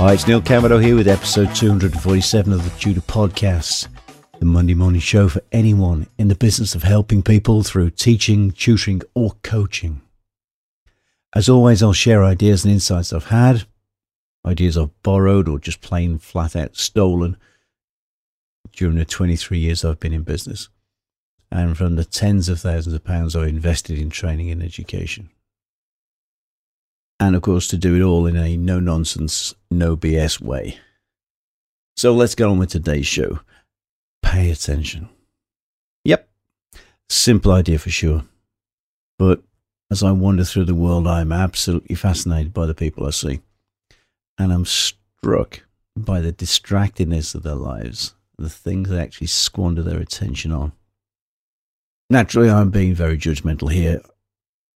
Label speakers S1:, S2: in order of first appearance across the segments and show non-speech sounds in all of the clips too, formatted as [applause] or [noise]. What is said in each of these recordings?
S1: Hi, it's Neil Camado here with episode 247 of the Tutor Podcast, the Monday morning show for anyone in the business of helping people through teaching, tutoring, or coaching. As always, I'll share ideas and insights I've had, ideas I've borrowed or just plain flat out stolen during the 23 years I've been in business and from the tens of thousands of pounds I've invested in training and education. And of course, to do it all in a no nonsense, no BS way. So let's get on with today's show. Pay attention. Yep, simple idea for sure. But as I wander through the world, I'm absolutely fascinated by the people I see. And I'm struck by the distractedness of their lives, the things they actually squander their attention on naturally, I'm being very judgmental here.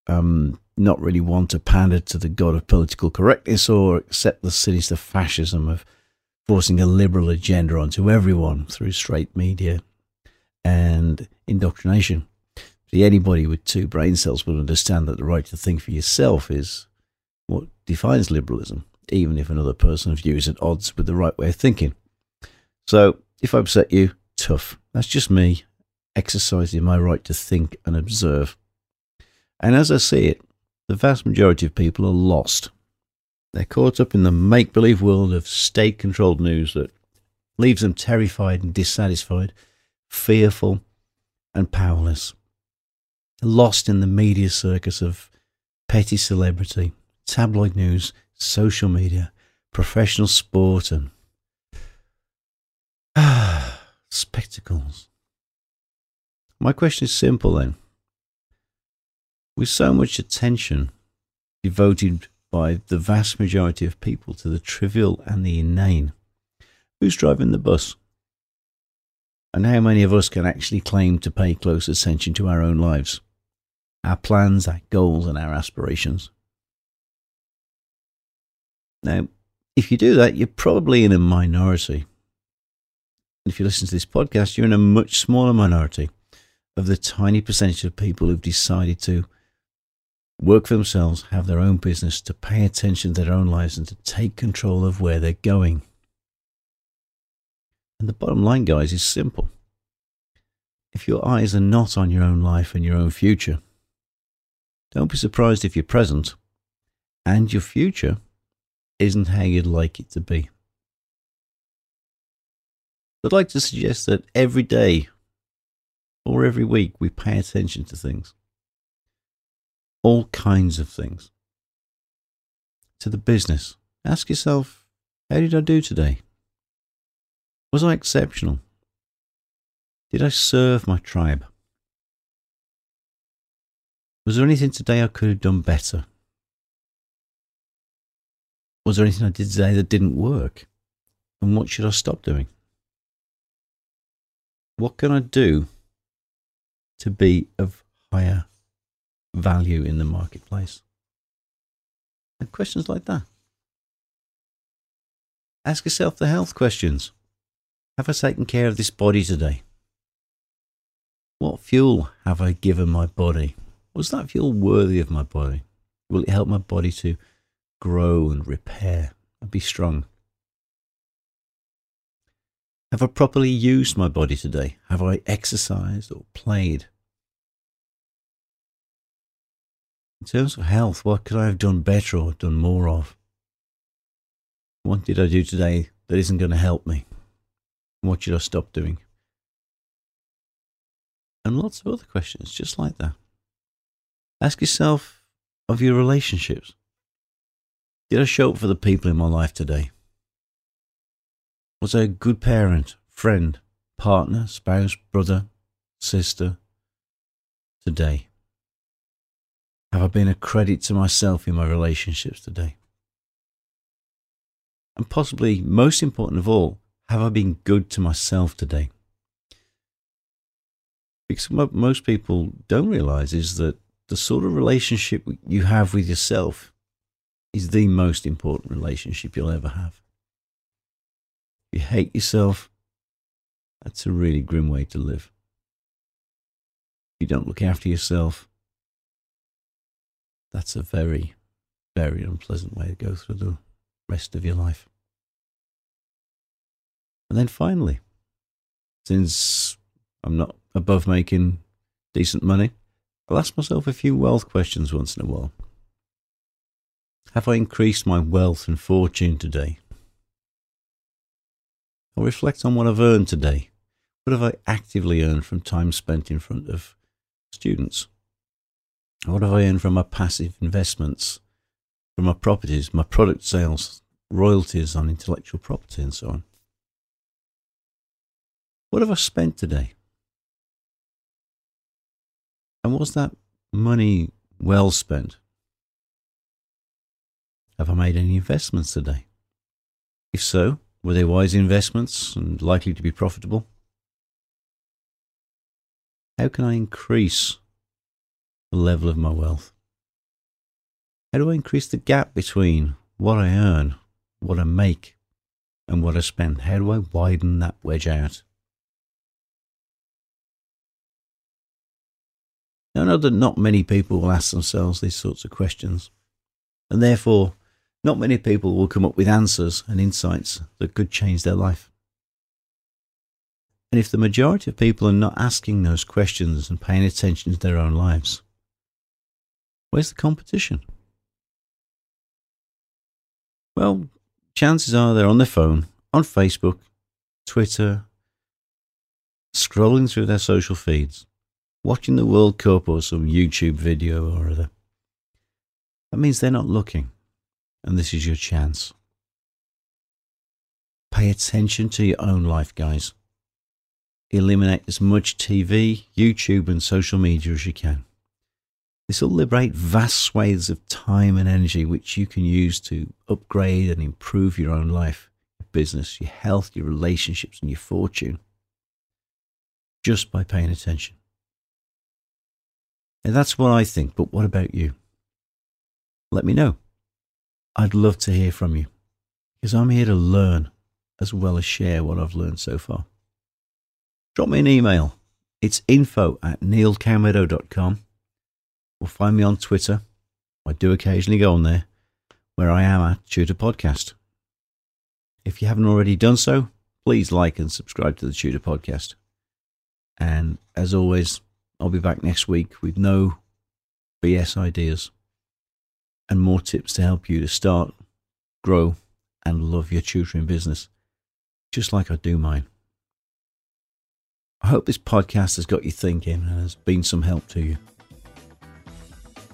S1: Um, not really want to pander to the god of political correctness or accept the sinister fascism of forcing a liberal agenda onto everyone through straight media and indoctrination. See, anybody with two brain cells will understand that the right to think for yourself is what defines liberalism, even if another person views at odds with the right way of thinking. So, if I upset you, tough. That's just me, exercising my right to think and observe. And as I see it, the vast majority of people are lost. They're caught up in the make believe world of state controlled news that leaves them terrified and dissatisfied, fearful and powerless. Lost in the media circus of petty celebrity, tabloid news, social media, professional sport, and [sighs] spectacles. My question is simple then. With so much attention devoted by the vast majority of people to the trivial and the inane, who's driving the bus? And how many of us can actually claim to pay close attention to our own lives, our plans, our goals, and our aspirations? Now, if you do that, you're probably in a minority. If you listen to this podcast, you're in a much smaller minority of the tiny percentage of people who've decided to work for themselves, have their own business, to pay attention to their own lives, and to take control of where they're going. And the bottom line, guys, is simple. If your eyes are not on your own life and your own future, don't be surprised if your present and your future isn't how you'd like it to be. I'd like to suggest that every day or every week we pay attention to things. All kinds of things. To the business. Ask yourself, how did I do today? Was I exceptional? Did I serve my tribe? Was there anything today I could have done better? Was there anything I did today that didn't work? And what should I stop doing? What can I do to be of higher value in the marketplace? And questions like that. Ask yourself the health questions. Have I taken care of this body today? What fuel have I given my body? Was that fuel worthy of my body? Will it help my body to grow and repair and be strong? Have I properly used my body today? Have I exercised or played? In terms of health, what could I have done better or done more of? What did I do today that isn't going to help me? What should I stop doing? And lots of other questions just like that. Ask yourself of your relationships. Did I show up for the people in my life today? Was I a good parent, friend, partner, spouse, brother, sister today? Have I been a credit to myself in my relationships today? And possibly most important of all, Have I been good to myself today? Because what most people don't realize is that the sort of relationship you have with yourself is the most important relationship you'll ever have. If you hate yourself, that's a really grim way to live. If you don't look after yourself, that's a very, very unpleasant way to go through the rest of your life. And then finally, since I'm not above making decent money, I'll ask myself a few wealth questions once in a while. Have I increased my wealth and fortune today? I'll reflect on what I've earned today. What have I actively earned from time spent in front of students? What have I earned from my passive investments, from my properties, my product sales, royalties on intellectual property, and so on? What have I spent today? And was that money well spent? Have I made any investments today? If so, were they wise investments and likely to be profitable? How can I increase the level of my wealth? How do I increase the gap between what I earn, what I make, and what I spend? How do I widen that wedge out? I know that not many people will ask themselves these sorts of questions, and therefore, not many people will come up with answers and insights that could change their life. And if the majority of people are not asking those questions and paying attention to their own lives, where's the competition? Well, chances are they're on their phone, on Facebook, Twitter, scrolling through their social feeds, watching the World Cup or some YouTube video or other. That means they're not looking, and this is your chance. Pay attention to your own life, guys. Eliminate as much TV, YouTube, and social media as you can. This will liberate vast swathes of time and energy which you can use to upgrade and improve your own life, your business, your health, your relationships, and your fortune just by paying attention. And that's what I think, but what about you? Let me know. I'd love to hear from you because I'm here to learn as well as share what I've learned so far. Drop me an email. It's info at neilcamedo.com or find me on Twitter. I do occasionally go on there where I am at Tutor Podcast. If you haven't already done so, please like and subscribe to the Tutor Podcast. And as always, I'll be back next week with no BS ideas and more tips to help you to start, grow, and love your tutoring business, just like I do mine. I hope this podcast has got you thinking and has been some help to you.